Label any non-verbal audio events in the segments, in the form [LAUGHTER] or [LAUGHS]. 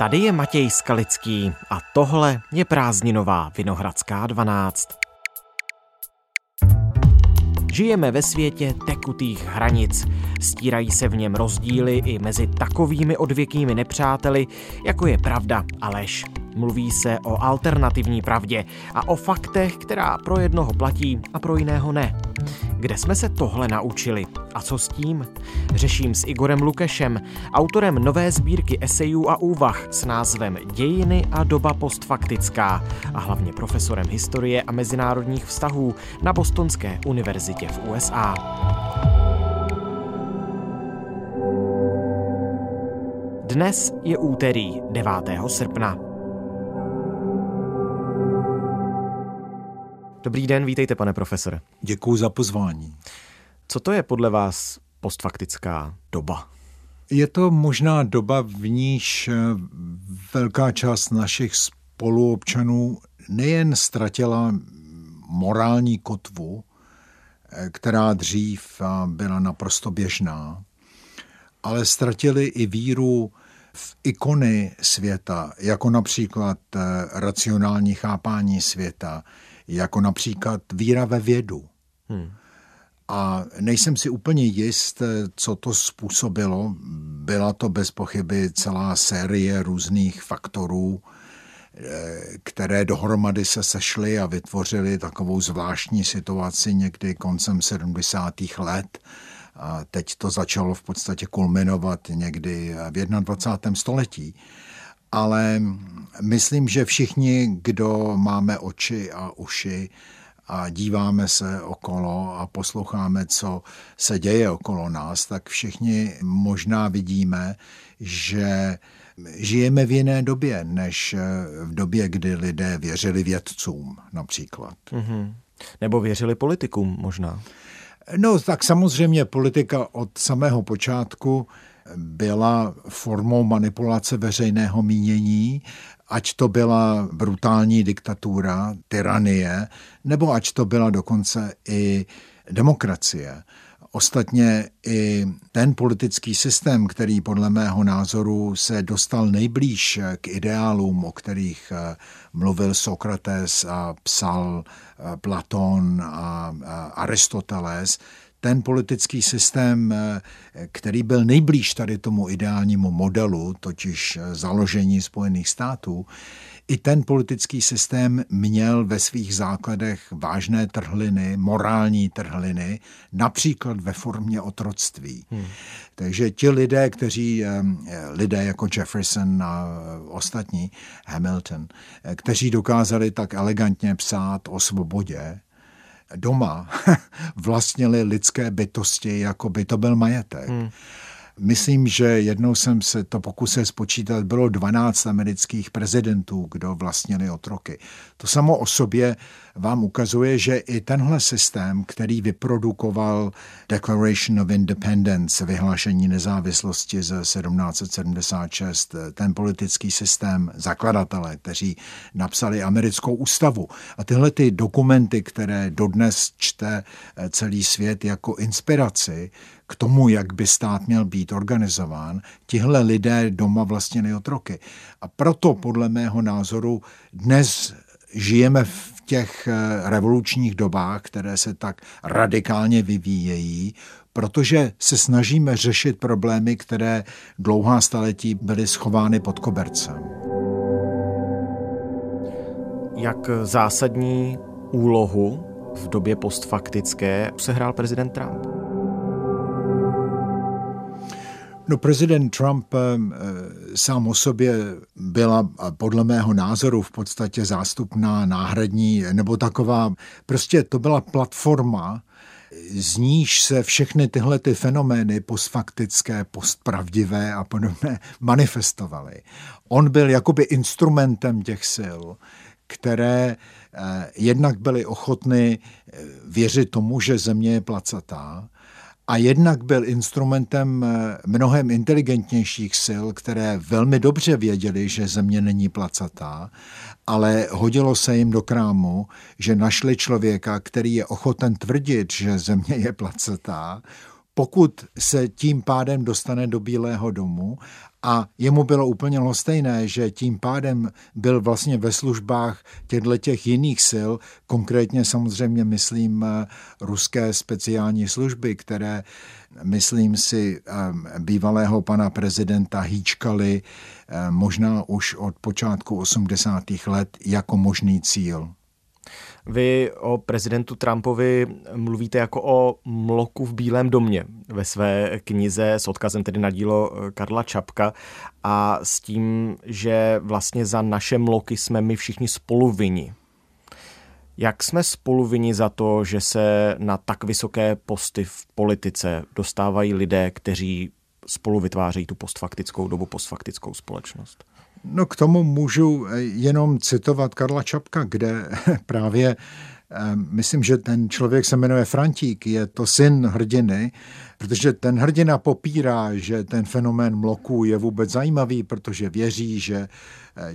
Tady je Matěj Skalický a tohle je prázdninová Vinohradská 12. Žijeme ve světě tekutých hranic. Stírají se v něm rozdíly i mezi takovými odvěkými nepřáteli, jako je pravda a lež. Mluví se o alternativní pravdě a o faktech, která pro jednoho platí a pro jiného ne. Kde jsme se tohle naučili? A co s tím? Řeším s Igorem Lukešem, autorem nové sbírky esejů a úvah s názvem Dějiny a doba postfaktická a hlavně profesorem historie a mezinárodních vztahů na Bostonské univerzitě v USA. Dnes je úterý 9. srpna. Dobrý den, vítejte, pane profesore. Děkuji za pozvání. Co to je podle vás postfaktická doba? Je to možná doba, v níž eh, velká část našich spoluobčanů nejen ztratila morální kotvu, eh, která dřív byla naprosto běžná, ale ztratili i víru v ikony světa, jako například eh, racionální chápání světa, jako například víra ve vědu. Hmm. A nejsem si úplně jist, co to způsobilo. Byla to bez pochyby celá série různých faktorů, eh, které dohromady se sešly a vytvořily takovou zvláštní situaci někdy koncem 70. let. A teď to začalo v podstatě kulminovat někdy v 21. století ale myslím, že všichni, kdo máme oči a uši a díváme se okolo a posloucháme, co se děje okolo nás, tak všichni možná vidíme, že žijeme v jiné době, než v době, kdy lidé věřili vědcům například. Mm-hmm. Nebo věřili politikům možná. No tak samozřejmě politika od samého počátku byla formou manipulace veřejného mínění, ať to byla brutální diktatura, tyranie, nebo ať to byla dokonce i demokracie. Ostatně i ten politický systém, který podle mého názoru se dostal nejblíž k ideálům, o kterých eh, mluvil Sokrates a psal eh, Platon a Aristoteles, ten politický systém, eh, který byl nejblíž tady tomu ideálnímu modelu, totiž eh, založení Spojených států, i ten politický systém měl ve svých základech vážné trhliny, morální trhliny, například ve formě otroctví. Hmm. Takže ti lidé, kteří, eh, lidé jako Jefferson a ostatní, Hamilton, kteří dokázali tak elegantně psát o svobodě, doma [LAUGHS] vlastnili lidské bytosti, jako by to byl majetek. Hmm. Myslím, že jednou jsem se to pokusil spočítat, bylo 12 amerických prezidentů, kdo vlastnili otroky. To samo o sobě vám ukazuje, že i tenhle systém, který vyprodukoval Declaration of Independence, vyhlášení nezávislosti ze 1776, ten politický systém zakladatelé, kteří napsali americkou ústavu. A tyhle ty dokumenty, které dodnes čte celý svět jako inspiraci, k tomu, jak by stát měl být organizován, tihle lidé doma vlastně otroky. A proto podle mého názoru dnes žijeme v těch eh, revolučních dobách, které se tak radikálně vyvíjejí, protože se snažíme řešit problémy, které dlouhá staletí byly schovány pod kobercem. Jak zásadní úlohu v době postfaktické sehrál prezident Trump? No prezident Trump eh, sám o sobě byla podle mého názoru v podstatě zástupná, náhradní, nebo taková, prostě to byla platforma, z níž se všechny tyhle ty fenomény postfaktické, postpravdivé a podobné [LAUGHS] manifestovaly. On byl jakoby instrumentem těch sil, které eh, jednak byly ochotny eh, věřit tomu, že země je placatá, a jednak byl instrumentem eh, mnohem inteligentnějších sil, které velmi dobře věděli, že země není placatá, ale hodilo se jim do krámu, že našli člověka, který je ochoten tvrdit, že země je placatá, pokud se tím pádem dostane do Bílého domu a jemu bylo úplně lhostejné, že tím pádem byl vlastně ve službách těchto těch jiných sil, konkrétně samozřejmě myslím eh, ruské speciální služby, které myslím si eh, bývalého pana prezidenta hýčkali eh, možná už od počátku 80. let jako možný cíl. Vy o prezidentu Trumpovi mluvíte jako o mloku v Bílém domě ve své knize s odkazem tedy na dílo eh, Karla Čapka a s tím, že vlastně za naše mloky jsme my všichni spoluvinni. Jak jsme spoluvinni za to, že se na tak vysoké posty v politice dostávají lidé, kteří spolu vytvářejí tu postfaktickou dobu, postfaktickou společnost? No k tomu můžu eh, jenom citovat Karla Čapka, kde [LAUGHS] právě eh, myslím, že ten člověk se jmenuje Frantík, je to syn hrdiny, protože ten hrdina popírá, že ten fenomén mloků je vůbec zajímavý, protože věří, že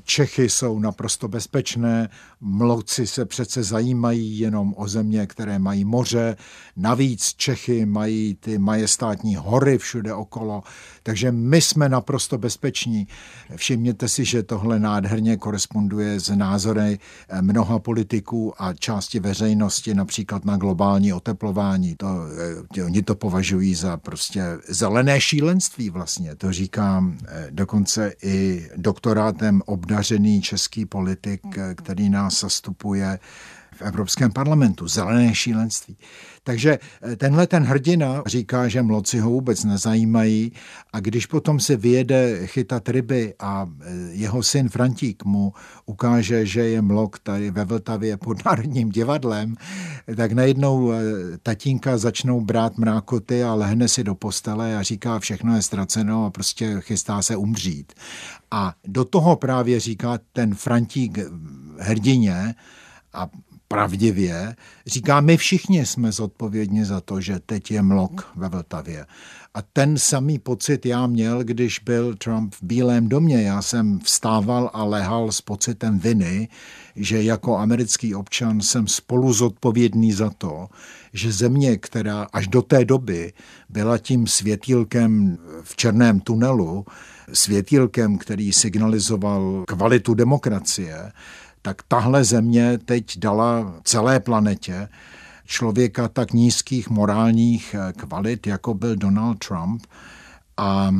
Čechy jsou naprosto bezpečné, mloci se přece zajímají jenom o země, které mají moře, navíc Čechy mají ty majestátní hory všude okolo, takže my jsme naprosto bezpeční. Všimněte si, že tohle nádherně koresponduje s názory mnoha politiků a části veřejnosti, například na globální oteplování. To, eh, oni to považují za prostě zelené šílenství vlastně. To říkám eh, dokonce i doktorátem obdařený český politik, který nás zastupuje v Evropském parlamentu. Zelené šílenství. Takže eh, tenhle ten hrdina říká, že mloci ho vůbec nezajímají a když potom se vyjede chytat ryby a eh, jeho syn Frantík mu ukáže, že je mlok tady ve Vltavě pod Národním divadlem, tak najednou eh, tatínka začnou brát mrákoty a lehne si do postele a říká, všechno je ztraceno a prostě chystá se umřít. A do toho právě říká ten Frantík hrdině, a pravdivě, říká, my všichni jsme zodpovědní za to, že teď je mlok ve Vltavě. A ten samý pocit já měl, když byl Trump v Bílém domě. Já jsem vstával a lehal s pocitem viny, že jako americký občan jsem spolu zodpovědný za to, že země, která až do té doby byla tím světílkem v černém tunelu, světílkem, který signalizoval kvalitu demokracie, tak tahle země teď dala celé planetě člověka tak nízkých morálních eh, kvalit, jako byl Donald Trump. A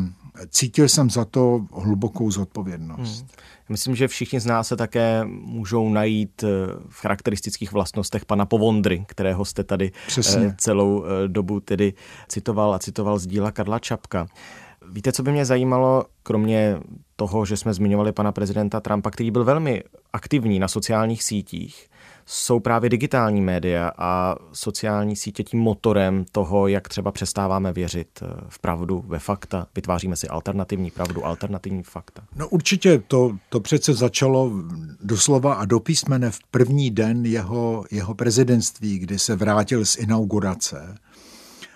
cítil jsem za to hlubokou zodpovědnost. Hmm. Myslím, že všichni z nás se také můžou najít eh, v charakteristických vlastnostech pana Povondry, kterého jste tady Přesně. Eh, celou dobu tedy citoval a citoval z díla Karla Čapka. Víte, co by mě zajímalo, kromě toho, že jsme zmiňovali pana prezidenta Trumpa, který byl velmi aktivní na sociálních sítích, jsou právě digitální média a sociální sítě tím motorem toho, jak třeba přestáváme věřit eh, v pravdu, ve fakta, vytváříme si alternativní pravdu, alternativní fakta. No určitě to, to přece začalo doslova a do písmene v první den jeho, jeho prezidentství, kdy se vrátil z inaugurace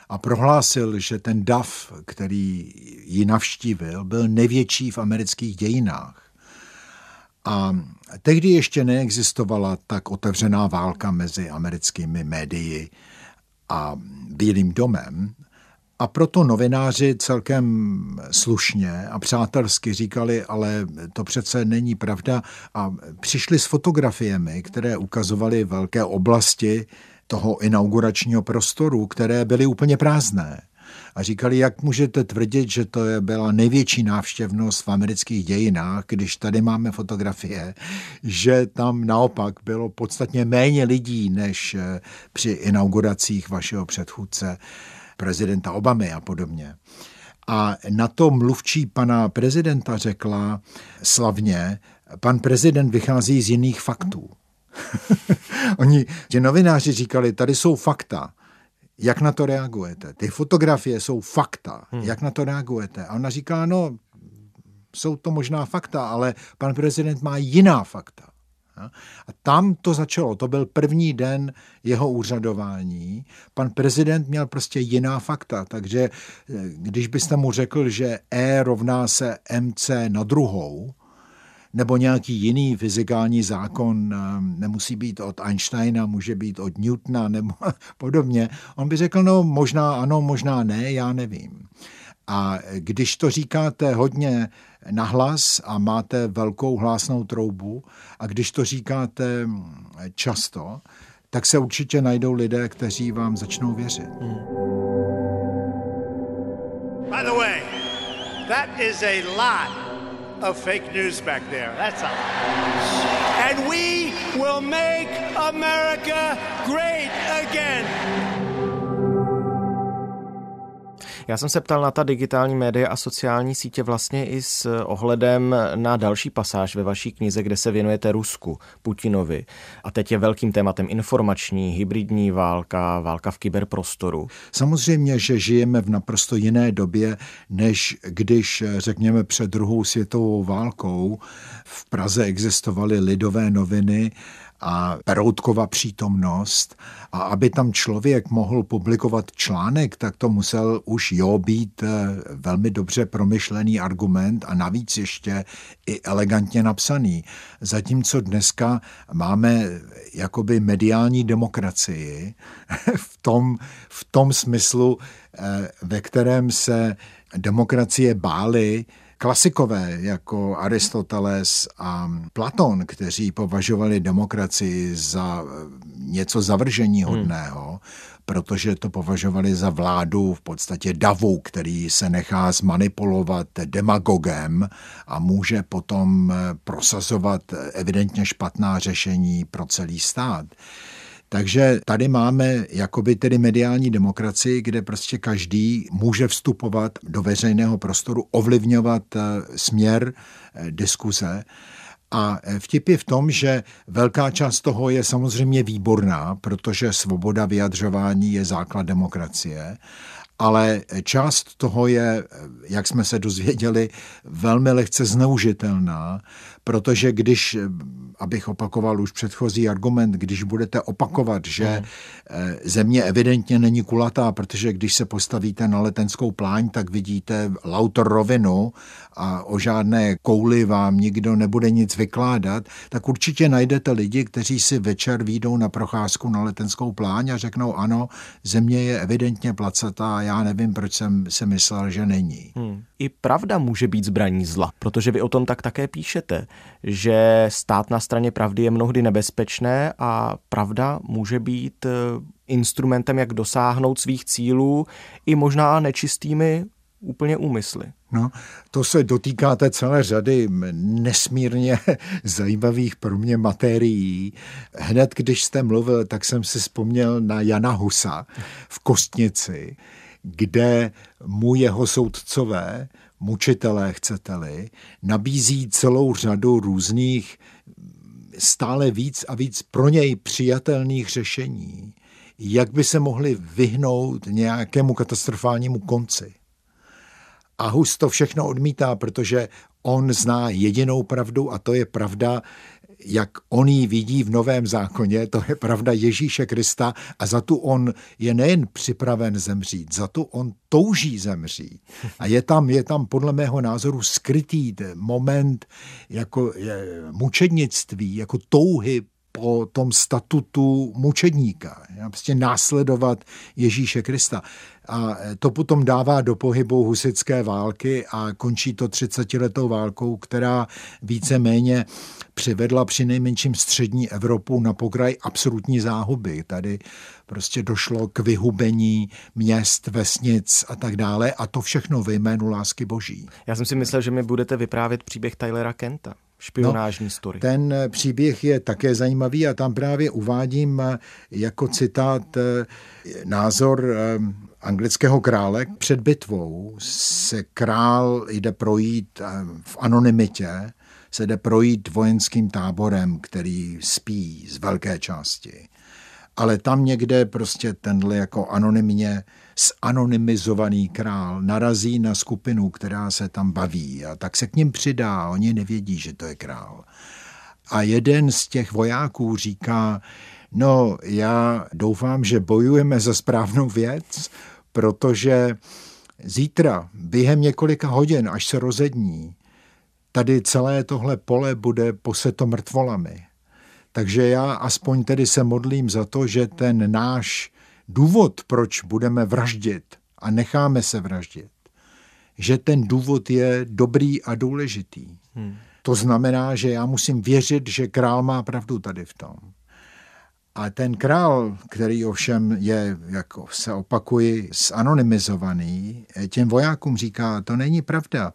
a prohlásil, že ten DAF, který ji navštívil, byl největší v amerických dějinách. A tehdy ještě neexistovala tak otevřená válka mezi americkými médii a Bílým domem, a proto novináři celkem slušně a přátelsky říkali, ale to přece není pravda. A přišli s fotografiemi, které ukazovaly velké oblasti toho inauguračního prostoru, které byly úplně prázdné. A říkali, jak můžete tvrdit, že to je byla největší návštěvnost v amerických dějinách, když tady máme fotografie, že tam naopak bylo podstatně méně lidí než eh, při inauguracích vašeho předchůdce prezidenta Obamy a podobně. A na to mluvčí pana prezidenta řekla slavně, pan prezident vychází z jiných faktů. [LAUGHS] Oni, že novináři říkali, tady jsou fakta. Jak na to reagujete? Ty fotografie jsou fakta. Hmm. Jak na to reagujete? A ona říká, no, jsou to možná fakta, ale pan prezident má jiná fakta. A tam to začalo. To byl první den jeho úřadování. Pan prezident měl prostě jiná fakta, takže eh, když byste mu řekl, že E rovná se MC na druhou, nebo nějaký jiný fyzikální zákon, nemusí být od Einsteina, může být od Newtona nebo [LAUGHS] podobně. On by řekl, no možná ano, možná ne, já nevím. A když to říkáte hodně nahlas a máte velkou hlásnou troubu a když to říkáte často, tak se určitě najdou lidé, kteří vám začnou věřit. Hmm. By the way, that is a lot of fake news back there. That's a lot. And we will make America great again. Já jsem se ptal na ta digitální média a sociální sítě vlastně i s ohledem na další pasáž ve vaší knize, kde se věnujete Rusku, Putinovi. A teď je velkým tématem informační, hybridní válka, válka v kyberprostoru. Samozřejmě, že žijeme v naprosto jiné době, než když, řekněme, před druhou světovou válkou v Praze existovaly lidové noviny a Peroutkova přítomnost a aby tam člověk mohl publikovat článek, tak to musel už jo být eh, velmi dobře promyšlený argument a navíc ještě i elegantně napsaný. Zatímco dneska máme jakoby mediální demokracii [LAUGHS] v tom, v tom smyslu, eh, ve kterém se demokracie bály klasikové jako Aristoteles a Platon, kteří považovali demokracii za eh, něco zavržení hodného, hmm. protože to považovali za vládu v podstatě davu, který se nechá zmanipulovat demagogem a může potom eh, prosazovat evidentně špatná řešení pro celý stát. Takže tady máme jakoby tedy mediální demokracii, kde prostě každý může vstupovat do veřejného prostoru, ovlivňovat eh, směr eh, diskuze. A eh, vtip je v tom, že velká část toho je samozřejmě výborná, protože svoboda vyjadřování je základ demokracie, ale část toho je, jak jsme se dozvěděli, velmi lehce zneužitelná, protože když, abych opakoval už předchozí argument, když budete opakovat, že eh, země evidentně není kulatá, protože když se postavíte na letenskou pláň, tak vidíte lautor rovinu a o žádné kouli vám nikdo nebude nic vykládat, tak určitě najdete lidi, kteří si večer výjdou na procházku na letenskou pláň a řeknou ano, země je evidentně placatá a já nevím, proč jsem si myslel, že není. Hmm. I pravda může být zbraní zla, protože vy o tom tak také píšete, že stát na straně pravdy je mnohdy nebezpečné a pravda může být eh, instrumentem, jak dosáhnout svých cílů i možná nečistými úplně úmysly. No, to se dotýkáte celé řady nesmírně [LAUGHS] zajímavých pro mě materií. Hned, když jste mluvil, tak jsem si vzpomněl na Jana Husa v Kostnici, kde mu jeho soudcové, mučitelé chcete-li, nabízí celou řadu různých stále víc a víc pro něj přijatelných řešení, jak by se mohli vyhnout nějakému katastrofálnímu konci. A Hus to všechno odmítá, protože on zná jedinou pravdu a to je pravda, jak on ji vidí v Novém zákoně, to je pravda Ježíše Krista a za tu on je nejen připraven zemřít, za tu on touží zemřít. A je tam, je tam podle mého názoru skrytý moment jako je, mučednictví, jako touhy po tom statutu mučedníka, prostě následovat Ježíše Krista. A to potom dává do pohybu husické války a končí to 30-letou válkou, která víceméně přivedla při nejmenším střední Evropu na pokraj absolutní záhuby. Tady prostě došlo k vyhubení měst, vesnic a tak dále a to všechno ve jménu lásky boží. Já jsem si myslel, že mi budete vyprávět příběh Tylera Kenta špionážní no, story. Ten příběh je také zajímavý a tam právě uvádím jako citát eh, názor eh, anglického krále před bitvou se král jde projít eh, v anonymitě, se jde projít vojenským táborem, který spí z velké části. Ale tam někde prostě tenhle jako anonymně zanonymizovaný král narazí na skupinu, která se tam baví a tak se k ním přidá, oni nevědí, že to je král. A jeden z těch vojáků říká, no já doufám, že bojujeme za správnou věc, protože zítra, během několika hodin, až se rozední, tady celé tohle pole bude poseto mrtvolami. Takže já aspoň tedy se modlím za to, že ten náš důvod, proč budeme vraždit a necháme se vraždit, že ten důvod je dobrý a důležitý. Hmm. To znamená, že já musím věřit, že král má pravdu tady v tom. A ten král, který ovšem je, jako se opakuji, zanonymizovaný, těm vojákům říká, to není pravda.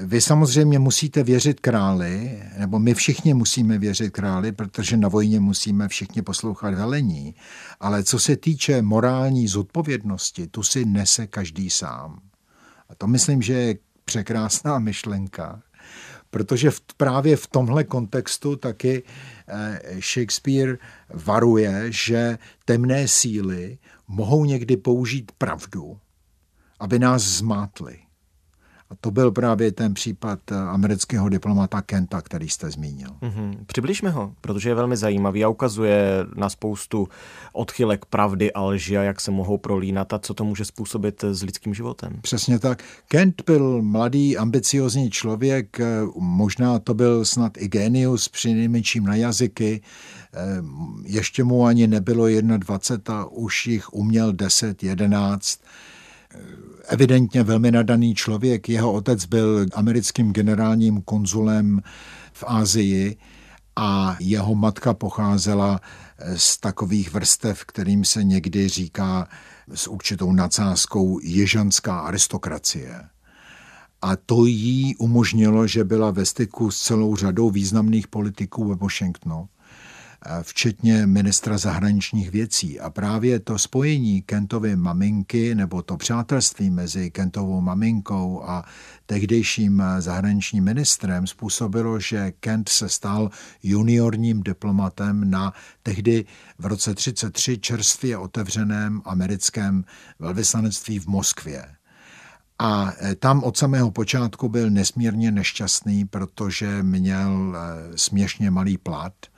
Vy samozřejmě musíte věřit králi, nebo my všichni musíme věřit králi, protože na vojně musíme všichni poslouchat velení. Ale co se týče morální zodpovědnosti, tu si nese každý sám. A to myslím, že je překrásná [LAUGHS] myšlenka, protože v, právě v tomhle kontextu taky eh, Shakespeare varuje, že temné síly mohou někdy použít pravdu, aby nás zmátly. A to byl právě ten případ eh, amerického diplomata Kenta, který jste zmínil. Mm-hmm. Přibližme ho, protože je velmi zajímavý a ukazuje na spoustu odchylek pravdy a lži a jak se mohou prolínat a co to může způsobit s lidským životem. Přesně tak. Kent byl mladý, ambiciozní člověk, eh, možná to byl snad i genius, při nejmenším na jazyky. Eh, ještě mu ani nebylo 21 a už jich uměl 10, 11 evidentně velmi nadaný člověk. Jeho otec byl americkým generálním konzulem v Ázii a jeho matka pocházela z takových vrstev, kterým se někdy říká s určitou nadsázkou ježanská aristokracie. A to jí umožnilo, že byla ve styku s celou řadou významných politiků ve Washingtonu včetně ministra zahraničních věcí. A právě to spojení Kentovy maminky nebo to přátelství mezi Kentovou maminkou a tehdejším zahraničním ministrem způsobilo, že Kent se stal juniorním diplomatem na tehdy v roce 33 čerstvě otevřeném americkém velvyslanectví v Moskvě. A tam od samého počátku byl nesmírně nešťastný, protože měl eh, směšně malý plat –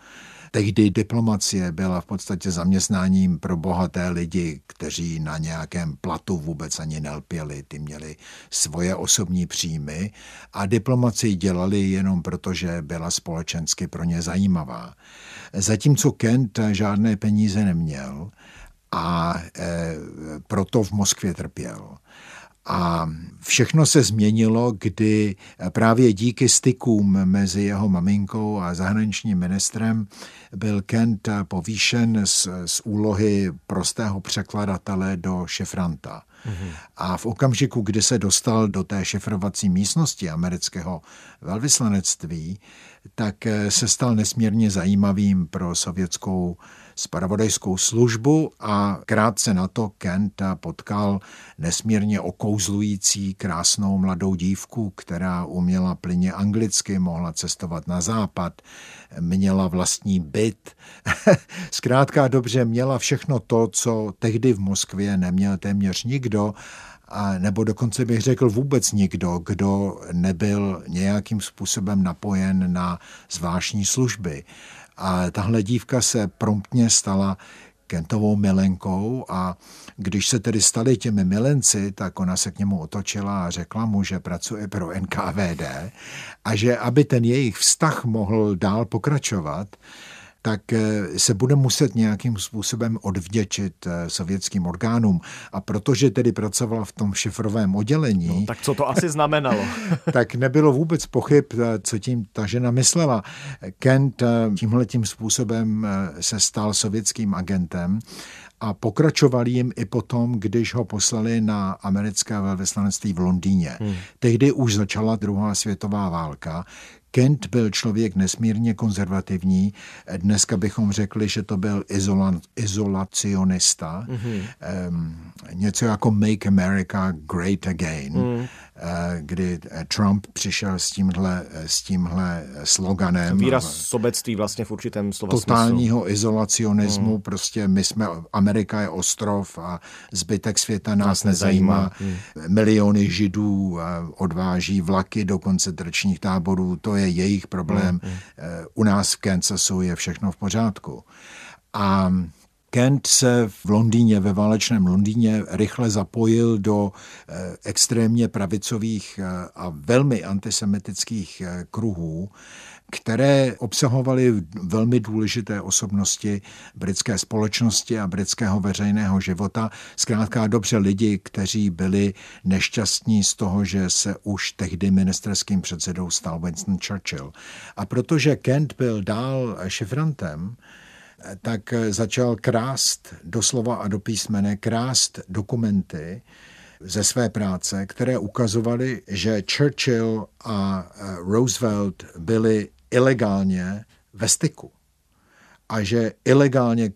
Tehdy diplomacie byla v podstatě zaměstnáním pro bohaté lidi, kteří na nějakém platu vůbec ani nelpěli. Ty měli svoje osobní příjmy a diplomacii dělali jenom proto, že byla společensky pro ně zajímavá. Zatímco Kent žádné peníze neměl a e, proto v Moskvě trpěl. A všechno se změnilo, kdy právě díky stykům mezi jeho maminkou a zahraničním ministrem byl Kent povýšen z, z úlohy prostého překladatele do šifranta. Mm-hmm. A v okamžiku, kdy se dostal do té šifrovací místnosti amerického velvyslanectví, tak se stal nesmírně zajímavým pro sovětskou spravodajskou službu a krátce na to Kent potkal nesmírně okouzlující krásnou mladou dívku, která uměla plyně anglicky, mohla cestovat na západ, měla vlastní byt. [LAUGHS] Zkrátka dobře, měla všechno to, co tehdy v Moskvě neměl téměř nikdo, a nebo dokonce bych řekl vůbec nikdo, kdo nebyl nějakým způsobem napojen na zvláštní služby. A tahle dívka se promptně stala Kentovou milenkou a když se tedy stali těmi milenci, tak ona se k němu otočila a řekla mu, že pracuje pro NKVD a že aby ten jejich vztah mohl dál pokračovat, tak eh, se bude muset nějakým způsobem odvděčit eh, sovětským orgánům. A protože tedy pracovala v tom šifrovém oddělení... No, tak co to asi znamenalo? [LAUGHS] tak nebylo vůbec pochyb, eh, co tím ta žena myslela. Kent tímhletím způsobem se stal sovětským agentem a pokračovali jim i potom, když ho poslali na americké velvyslanectví v Londýně. Hmm. Tehdy už začala druhá světová válka, Kent byl člověk nesmírně konzervativní. Dneska bychom řekli, že to byl izola, izolacionista. Mm-hmm. Um, něco jako Make America Great Again, mm. kdy Trump přišel s tímhle, s tímhle sloganem. Výraz sobectví vlastně v určitém slova Totálního smyslu. izolacionismu. Mm. Prostě my jsme, Amerika je ostrov a zbytek světa nás, nás nezajímá. nezajímá. Mm. Miliony židů odváží vlaky do koncentračních táborů. To je je jejich problém. Mm, mm. U nás v Kansasu je všechno v pořádku. A Kent se v Londýně, ve válečném Londýně, rychle zapojil do eh, extrémně pravicových eh, a velmi antisemitických eh, kruhů, které obsahovaly velmi důležité osobnosti britské společnosti a britského veřejného života. Zkrátka dobře lidi, kteří byli nešťastní z toho, že se už tehdy ministerským předsedou stal Winston Churchill. A protože Kent byl dál šifrantem, tak začal krást doslova a do písmene, krást dokumenty ze své práce, které ukazovaly, že Churchill a Roosevelt byli ilegálně ve styku a že ilegálně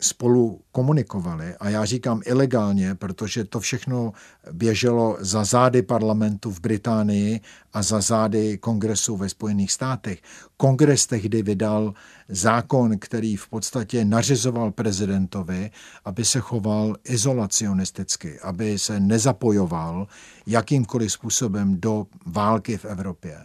spolu komunikovali. A já říkám ilegálně, protože to všechno běželo za zády parlamentu v Británii a za zády kongresu ve Spojených státech. Kongres tehdy vydal zákon, který v podstatě nařizoval prezidentovi, aby se choval izolacionisticky, aby se nezapojoval jakýmkoliv způsobem do války v Evropě.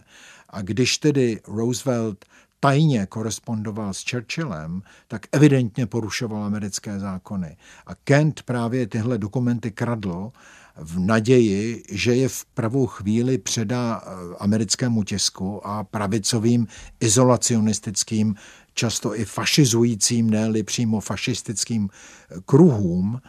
A když tedy Roosevelt tajně korespondoval s Churchillem, tak evidentně porušoval americké zákony. A Kent právě tyhle dokumenty kradl v naději, že je v pravou chvíli předá eh, americkému tisku a pravicovým izolacionistickým, často i fašizujícím, ne přímo fašistickým eh, kruhům,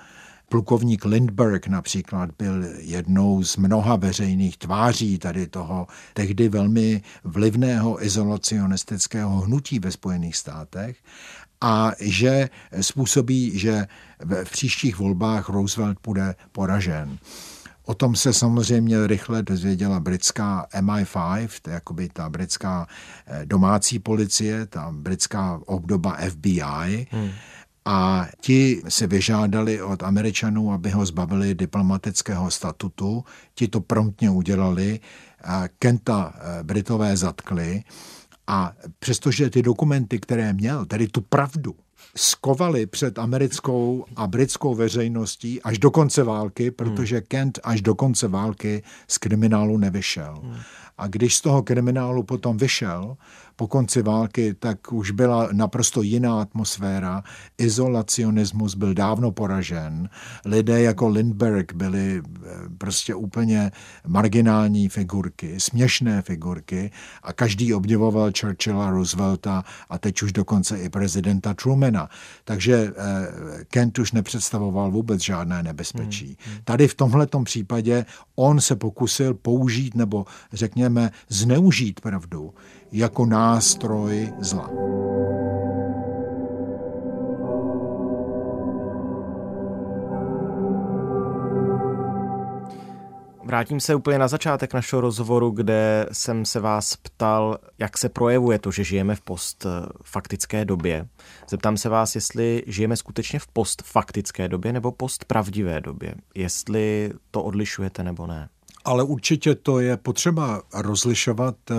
Plukovník Lindbergh například byl jednou z mnoha veřejných tváří tady toho tehdy velmi vlivného izolacionistického hnutí ve Spojených státech a že způsobí, že v příštích volbách Roosevelt bude poražen. O tom se samozřejmě rychle dozvěděla britská MI5, to je jakoby ta britská eh, domácí policie, ta britská obdoba FBI. Hmm a ti si vyžádali od Američanů, aby ho zbavili diplomatického statutu. Ti to promptně udělali. Kenta eh, Britové zatkli a přestože ty dokumenty, které měl, tedy tu pravdu, skovali před americkou a britskou veřejností až do konce války, protože Kent až do konce války z kriminálu nevyšel. A když z toho kriminálu potom vyšel, po konci války, tak už byla naprosto jiná atmosféra. Izolacionismus byl dávno poražen. Lidé jako Lindbergh byli eh, prostě úplně marginální figurky, směšné figurky a každý obdivoval Churchilla, Roosevelta a teď už dokonce i prezidenta Trumana. Takže eh, Kent už nepředstavoval vůbec žádné nebezpečí. Hmm, hmm. Tady v tomhletom případě on se pokusil použít nebo řekněme zneužít pravdu jako nástroj zla. Vrátím se úplně na začátek našeho rozhovoru, kde jsem se vás ptal, jak se projevuje to, že žijeme v postfaktické době. Zeptám se vás, jestli žijeme skutečně v postfaktické době nebo postpravdivé době. Jestli to odlišujete nebo ne. Ale určitě to je potřeba rozlišovat. Eh,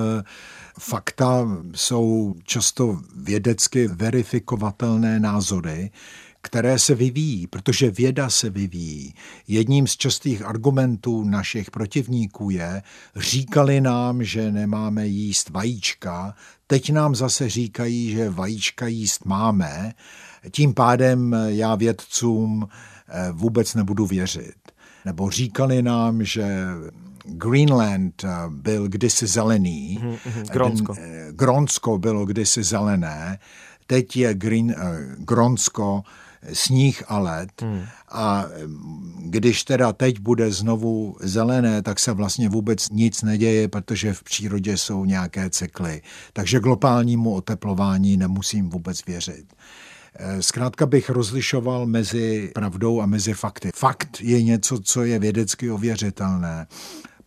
fakta jsou často vědecky verifikovatelné názory, které se vyvíjí, protože věda se vyvíjí. Jedním z častých argumentů našich protivníků je, říkali nám, že nemáme jíst vajíčka, teď nám zase říkají, že vajíčka jíst máme, tím pádem já vědcům eh, vůbec nebudu věřit. Nebo říkali nám, že Greenland eh, byl kdysi zelený, mm-hmm, Grónsko. Grónsko bylo kdysi zelené, teď je Green, Grónsko sníh a led hmm. a když teda teď bude znovu zelené, tak se vlastně vůbec nic neděje, protože v přírodě jsou nějaké cykly. Takže globálnímu oteplování nemusím vůbec věřit. Eh, zkrátka bych rozlišoval mezi pravdou a mezi fakty. Fakt je něco, co je vědecky ověřitelné.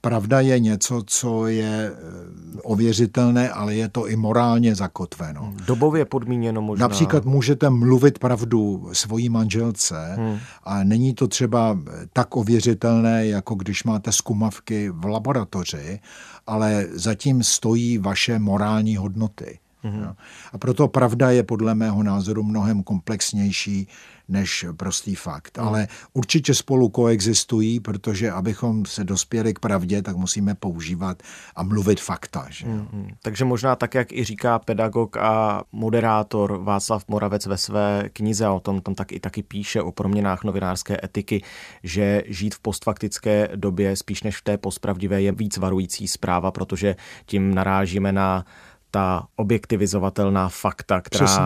Pravda je něco, co je eh, ověřitelné, ale je to i morálně zakotveno. Dobově podmíněno možná. Například můžete mluvit pravdu svojí manželce hmm. a není to třeba tak ověřitelné, jako když máte zkumavky v laboratoři, ale zatím stojí vaše morální hodnoty. Mm-hmm. A proto pravda je podle mého názoru mnohem komplexnější než prostý fakt. Mm. Ale určitě spolu koexistují, protože abychom se dospěli k pravdě, tak musíme používat a mluvit fakta. Že? Mm-hmm. Takže možná tak, jak i říká pedagog a moderátor Václav Moravec ve své knize, a o tom tam tak i taky píše o proměnách novinářské etiky, že žít v postfaktické době spíš než v té postpravdivé je víc varující zpráva, protože tím narážíme na ta objektivizovatelná fakta, která Přesně.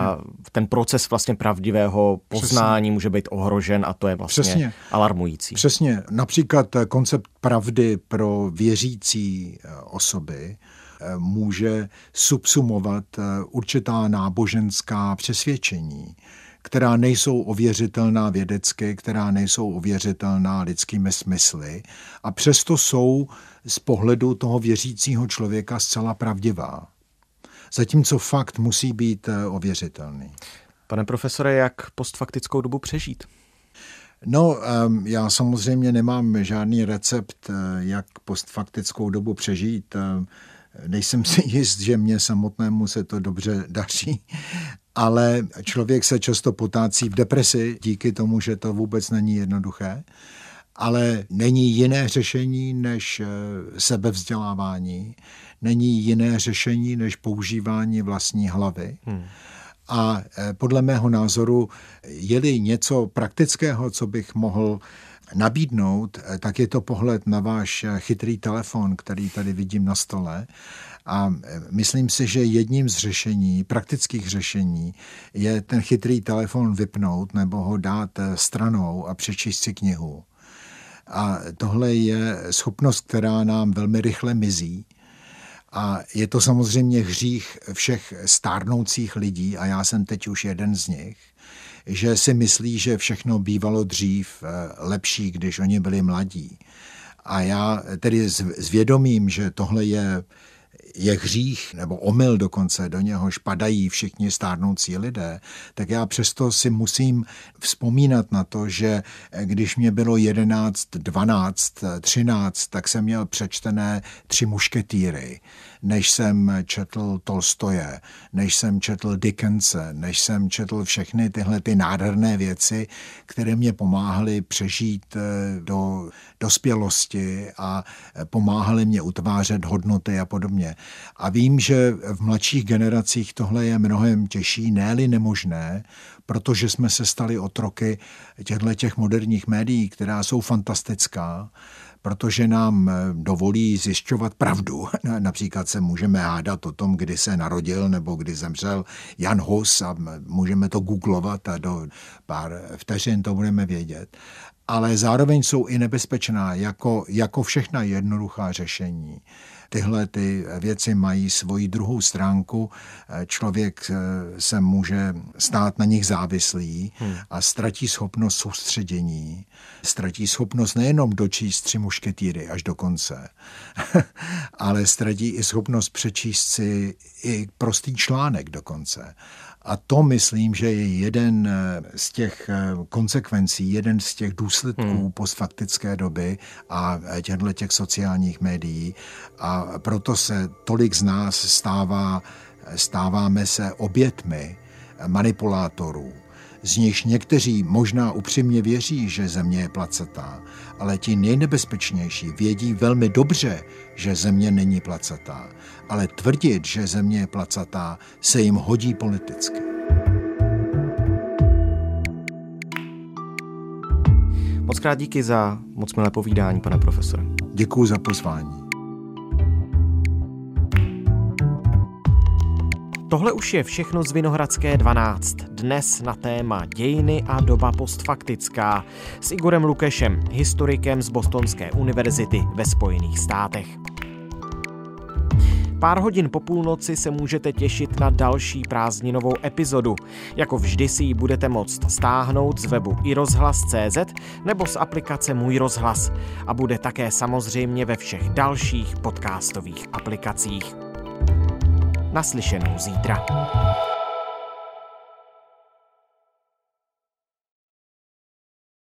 ten proces vlastně pravdivého poznání Přesně. může být ohrožen a to je vlastně Přesně. alarmující. Přesně. Například koncept pravdy pro věřící eh, osoby eh, může subsumovat eh, určitá náboženská přesvědčení, která nejsou ověřitelná vědecky, která nejsou ověřitelná lidskými smysly a přesto jsou z pohledu toho věřícího člověka zcela pravdivá zatímco fakt musí být eh, ověřitelný. Pane profesore, jak postfaktickou dobu přežít? No, já samozřejmě nemám žádný recept, eh, jak postfaktickou dobu přežít. Nejsem [LAUGHS] si jist, že mě samotnému se to dobře daří, ale člověk se často potácí v depresi díky tomu, že to vůbec není jednoduché. Ale není jiné řešení než eh, sebevzdělávání není jiné řešení než používání vlastní hlavy. Hmm. A e, podle mého názoru, je-li něco praktického, co bych mohl nabídnout, e, tak je to pohled na váš chytrý telefon, který tady vidím na stole. A myslím si, že jedním z řešení, praktických řešení, je ten chytrý telefon vypnout nebo ho dát stranou a přečíst si knihu. A tohle je schopnost, která nám velmi rychle mizí a je to samozřejmě hřích všech stárnoucích lidí, a já jsem teď už jeden z nich, že si myslí, že všechno bývalo dřív eh, lepší, když oni byli mladí. A já tedy s vědomím, že tohle je je hřích nebo omyl dokonce, do něhož padají všichni stárnoucí lidé, tak já přesto si musím vzpomínat na to, že když mě bylo 11, 12, 13, tak jsem měl přečtené tři mušketýry, než jsem četl Tolstoje, než jsem četl Dickense, než jsem četl všechny tyhle ty nádherné věci, které mě pomáhaly přežít eh, do dospělosti a pomáhaly mě utvářet hodnoty a podobně. A vím, že v mladších generacích tohle je mnohem těžší, ne nemožné, protože jsme se stali otroky těchto těch moderních médií, která jsou fantastická, protože nám dovolí zjišťovat pravdu. [LAUGHS] Například se můžeme hádat o tom, kdy se narodil nebo kdy zemřel Jan Hus a můžeme to googlovat a do pár vteřin to budeme vědět ale zároveň jsou i nebezpečná, jako, jako všechna jednoduchá řešení. Tyhle ty věci mají svoji druhou stránku. Člověk eh, se může stát na nich závislý hmm. a ztratí schopnost soustředění. Ztratí schopnost nejenom dočíst tři mušketýry až do konce, [LAUGHS] ale ztratí i schopnost přečíst si i prostý článek dokonce. A to myslím, že je jeden eh, z těch eh, konsekvencí, jeden z těch důsledků hmm. postfaktické doby a eh, těchto těch sociálních médií. A proto se tolik z nás stává, stáváme se obětmi manipulátorů z nichž někteří možná upřímně věří, že země je placatá, ale ti nejnebezpečnější vědí velmi dobře, že země není placatá, ale tvrdit, že země je placatá, se jim hodí politicky. Moc krát díky za moc milé povídání, pane profesore. Děkuji za pozvání. Tohle už je všechno z Vinohradské 12. Dnes na téma dějiny a doba postfaktická s Igorem Lukešem, historikem z Bostonské univerzity ve Spojených státech. Pár hodin po půlnoci se můžete těšit na další prázdninovou epizodu. Jako vždy si ji budete moct stáhnout z webu i rozhlas.cz nebo z aplikace Můj rozhlas a bude také samozřejmě ve všech dalších podcastových aplikacích. Naslyšenou zítra.